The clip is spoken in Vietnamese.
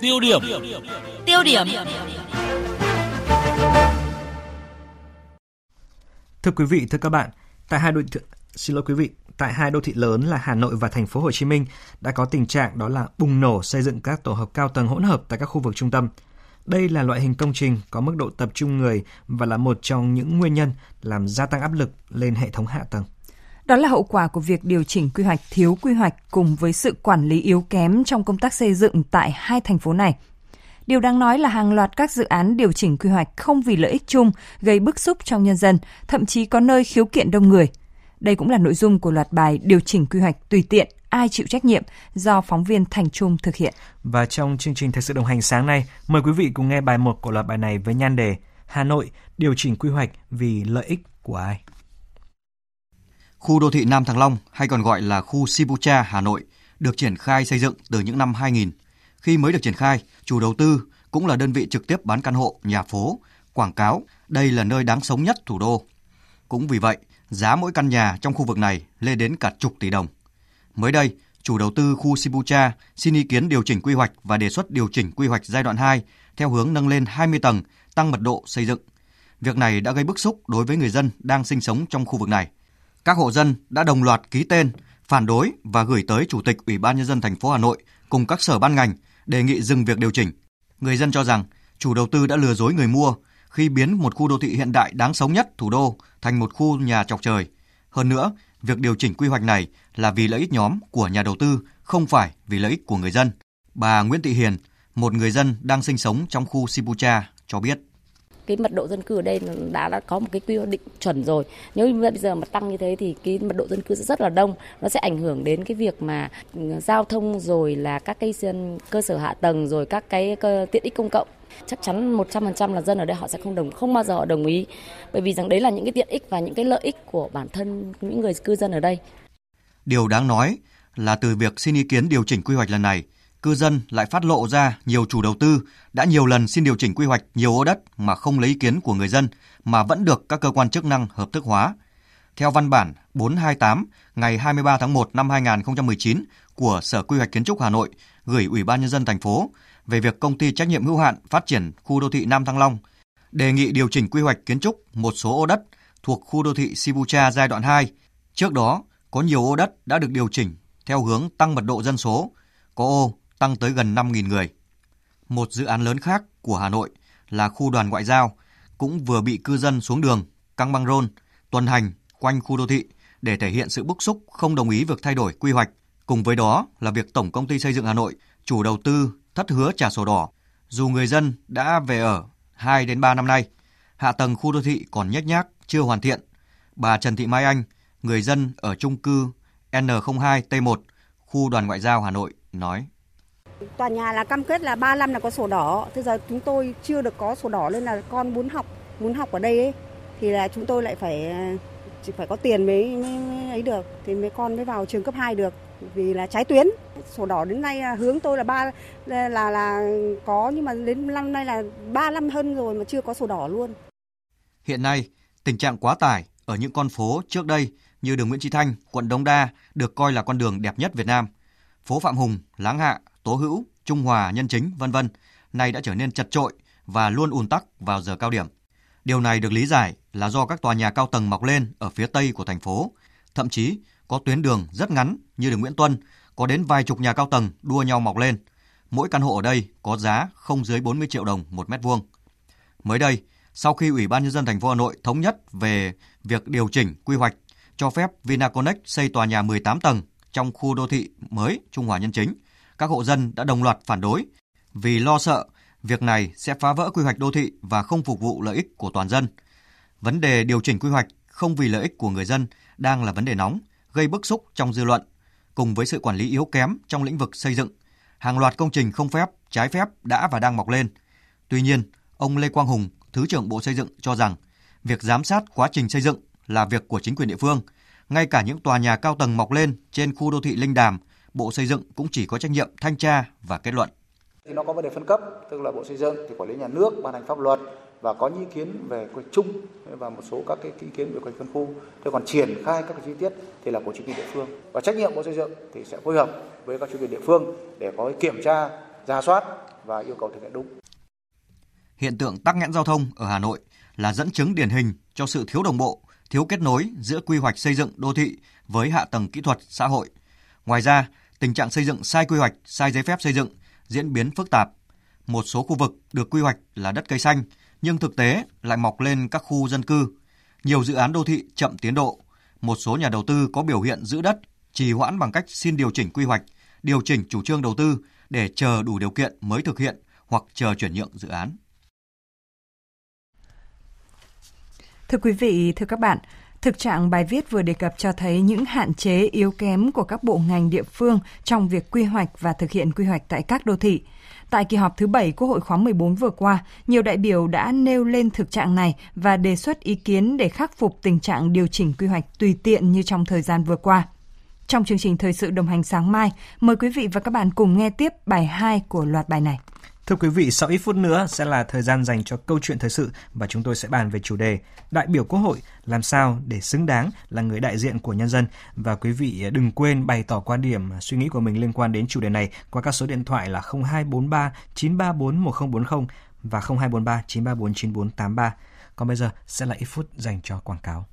Tiêu điểm. Tiêu điểm. Thưa quý vị, thưa các bạn, tại hai đô thị xin lỗi quý vị, tại hai đô thị lớn là Hà Nội và thành phố Hồ Chí Minh đã có tình trạng đó là bùng nổ xây dựng các tổ hợp cao tầng hỗn hợp tại các khu vực trung tâm. Đây là loại hình công trình có mức độ tập trung người và là một trong những nguyên nhân làm gia tăng áp lực lên hệ thống hạ tầng. Đó là hậu quả của việc điều chỉnh quy hoạch thiếu quy hoạch cùng với sự quản lý yếu kém trong công tác xây dựng tại hai thành phố này. Điều đáng nói là hàng loạt các dự án điều chỉnh quy hoạch không vì lợi ích chung gây bức xúc trong nhân dân, thậm chí có nơi khiếu kiện đông người. Đây cũng là nội dung của loạt bài điều chỉnh quy hoạch tùy tiện ai chịu trách nhiệm do phóng viên Thành Trung thực hiện. Và trong chương trình thật sự đồng hành sáng nay, mời quý vị cùng nghe bài 1 của loạt bài này với nhan đề Hà Nội điều chỉnh quy hoạch vì lợi ích của ai. Khu đô thị Nam Thăng Long hay còn gọi là khu Sibucha Hà Nội được triển khai xây dựng từ những năm 2000. Khi mới được triển khai, chủ đầu tư cũng là đơn vị trực tiếp bán căn hộ, nhà phố, quảng cáo đây là nơi đáng sống nhất thủ đô. Cũng vì vậy, giá mỗi căn nhà trong khu vực này lên đến cả chục tỷ đồng. Mới đây, chủ đầu tư khu Sibucha xin ý kiến điều chỉnh quy hoạch và đề xuất điều chỉnh quy hoạch giai đoạn 2 theo hướng nâng lên 20 tầng, tăng mật độ xây dựng. Việc này đã gây bức xúc đối với người dân đang sinh sống trong khu vực này. Các hộ dân đã đồng loạt ký tên phản đối và gửi tới Chủ tịch Ủy ban nhân dân thành phố Hà Nội cùng các sở ban ngành đề nghị dừng việc điều chỉnh. Người dân cho rằng chủ đầu tư đã lừa dối người mua khi biến một khu đô thị hiện đại đáng sống nhất thủ đô thành một khu nhà chọc trời. Hơn nữa, việc điều chỉnh quy hoạch này là vì lợi ích nhóm của nhà đầu tư, không phải vì lợi ích của người dân. Bà Nguyễn Thị Hiền, một người dân đang sinh sống trong khu Sibucha, cho biết cái mật độ dân cư ở đây đã, đã có một cái quy định chuẩn rồi. Nếu như bây giờ mà tăng như thế thì cái mật độ dân cư sẽ rất là đông. Nó sẽ ảnh hưởng đến cái việc mà ừ, giao thông rồi là các cái cơ sở hạ tầng rồi các cái tiện ích công cộng. Chắc chắn 100% là dân ở đây họ sẽ không đồng không bao giờ họ đồng ý. Bởi vì rằng đấy là những cái tiện ích và những cái lợi ích của bản thân những người cư dân ở đây. Điều đáng nói là từ việc xin ý kiến điều chỉnh quy hoạch lần này, cư dân lại phát lộ ra nhiều chủ đầu tư đã nhiều lần xin điều chỉnh quy hoạch nhiều ô đất mà không lấy ý kiến của người dân mà vẫn được các cơ quan chức năng hợp thức hóa. Theo văn bản 428 ngày 23 tháng 1 năm 2019 của Sở Quy hoạch Kiến trúc Hà Nội gửi Ủy ban nhân dân thành phố về việc công ty trách nhiệm hữu hạn phát triển khu đô thị Nam Thăng Long đề nghị điều chỉnh quy hoạch kiến trúc một số ô đất thuộc khu đô thị Sibucha giai đoạn 2. Trước đó, có nhiều ô đất đã được điều chỉnh theo hướng tăng mật độ dân số, có ô tăng tới gần 5.000 người. Một dự án lớn khác của Hà Nội là khu đoàn ngoại giao cũng vừa bị cư dân xuống đường căng băng rôn tuần hành quanh khu đô thị để thể hiện sự bức xúc không đồng ý việc thay đổi quy hoạch. Cùng với đó là việc Tổng công ty xây dựng Hà Nội chủ đầu tư thất hứa trả sổ đỏ. Dù người dân đã về ở 2 đến 3 năm nay, hạ tầng khu đô thị còn nhếch nhác, chưa hoàn thiện. Bà Trần Thị Mai Anh, người dân ở chung cư N02 T1, khu đoàn ngoại giao Hà Nội nói. Tòa nhà là cam kết là 3 năm là có sổ đỏ, thế giờ chúng tôi chưa được có sổ đỏ nên là con muốn học, muốn học ở đây ấy, thì là chúng tôi lại phải chỉ phải có tiền mới, mới, mới ấy được thì mấy con mới vào trường cấp 2 được vì là trái tuyến sổ đỏ đến nay à, hướng tôi là ba là, là là có nhưng mà đến năm nay là ba năm hơn rồi mà chưa có sổ đỏ luôn. Hiện nay, tình trạng quá tải ở những con phố trước đây như đường Nguyễn Chí Thanh, quận Đống Đa được coi là con đường đẹp nhất Việt Nam. Phố Phạm Hùng, Láng Hạ, Tố Hữu, Trung Hòa, Nhân Chính, vân vân, nay đã trở nên chật trội và luôn ùn tắc vào giờ cao điểm. Điều này được lý giải là do các tòa nhà cao tầng mọc lên ở phía tây của thành phố, thậm chí có tuyến đường rất ngắn như đường Nguyễn Tuân, có đến vài chục nhà cao tầng đua nhau mọc lên. Mỗi căn hộ ở đây có giá không dưới 40 triệu đồng một mét vuông. Mới đây, sau khi Ủy ban nhân dân thành phố Hà Nội thống nhất về việc điều chỉnh quy hoạch cho phép Vinaconex xây tòa nhà 18 tầng trong khu đô thị mới Trung Hòa Nhân Chính, các hộ dân đã đồng loạt phản đối vì lo sợ việc này sẽ phá vỡ quy hoạch đô thị và không phục vụ lợi ích của toàn dân. Vấn đề điều chỉnh quy hoạch không vì lợi ích của người dân đang là vấn đề nóng, gây bức xúc trong dư luận, cùng với sự quản lý yếu kém trong lĩnh vực xây dựng. Hàng loạt công trình không phép, trái phép đã và đang mọc lên. Tuy nhiên, ông Lê Quang Hùng, Thứ trưởng Bộ Xây dựng cho rằng việc giám sát quá trình xây dựng là việc của chính quyền địa phương. Ngay cả những tòa nhà cao tầng mọc lên trên khu đô thị Linh Đàm, Bộ Xây dựng cũng chỉ có trách nhiệm thanh tra và kết luận. Thì nó có vấn đề phân cấp, tức là Bộ Xây dựng thì quản lý nhà nước ban hành pháp luật và có những ý kiến về quy chung và một số các cái ý kiến về quy phân khu. Thế còn triển khai các cái chi tiết thì là của chính quyền địa phương và trách nhiệm Bộ Xây dựng thì sẽ phối hợp với các chính quyền địa phương để có kiểm tra, ra soát và yêu cầu thực hiện đúng. Hiện tượng tắc nghẽn giao thông ở Hà Nội là dẫn chứng điển hình cho sự thiếu đồng bộ, thiếu kết nối giữa quy hoạch xây dựng đô thị với hạ tầng kỹ thuật xã hội. Ngoài ra, tình trạng xây dựng sai quy hoạch, sai giấy phép xây dựng diễn biến phức tạp. Một số khu vực được quy hoạch là đất cây xanh, nhưng thực tế lại mọc lên các khu dân cư. Nhiều dự án đô thị chậm tiến độ. Một số nhà đầu tư có biểu hiện giữ đất, trì hoãn bằng cách xin điều chỉnh quy hoạch, điều chỉnh chủ trương đầu tư để chờ đủ điều kiện mới thực hiện hoặc chờ chuyển nhượng dự án. Thưa quý vị, thưa các bạn, Thực trạng bài viết vừa đề cập cho thấy những hạn chế yếu kém của các bộ ngành địa phương trong việc quy hoạch và thực hiện quy hoạch tại các đô thị. Tại kỳ họp thứ 7 Quốc hội khóa 14 vừa qua, nhiều đại biểu đã nêu lên thực trạng này và đề xuất ý kiến để khắc phục tình trạng điều chỉnh quy hoạch tùy tiện như trong thời gian vừa qua. Trong chương trình thời sự đồng hành sáng mai, mời quý vị và các bạn cùng nghe tiếp bài 2 của loạt bài này. Thưa quý vị, sau ít phút nữa sẽ là thời gian dành cho câu chuyện thời sự và chúng tôi sẽ bàn về chủ đề Đại biểu Quốc hội làm sao để xứng đáng là người đại diện của nhân dân và quý vị đừng quên bày tỏ quan điểm suy nghĩ của mình liên quan đến chủ đề này qua các số điện thoại là 0243 934 1040 và 0243 934 9483. Còn bây giờ sẽ là ít phút dành cho quảng cáo.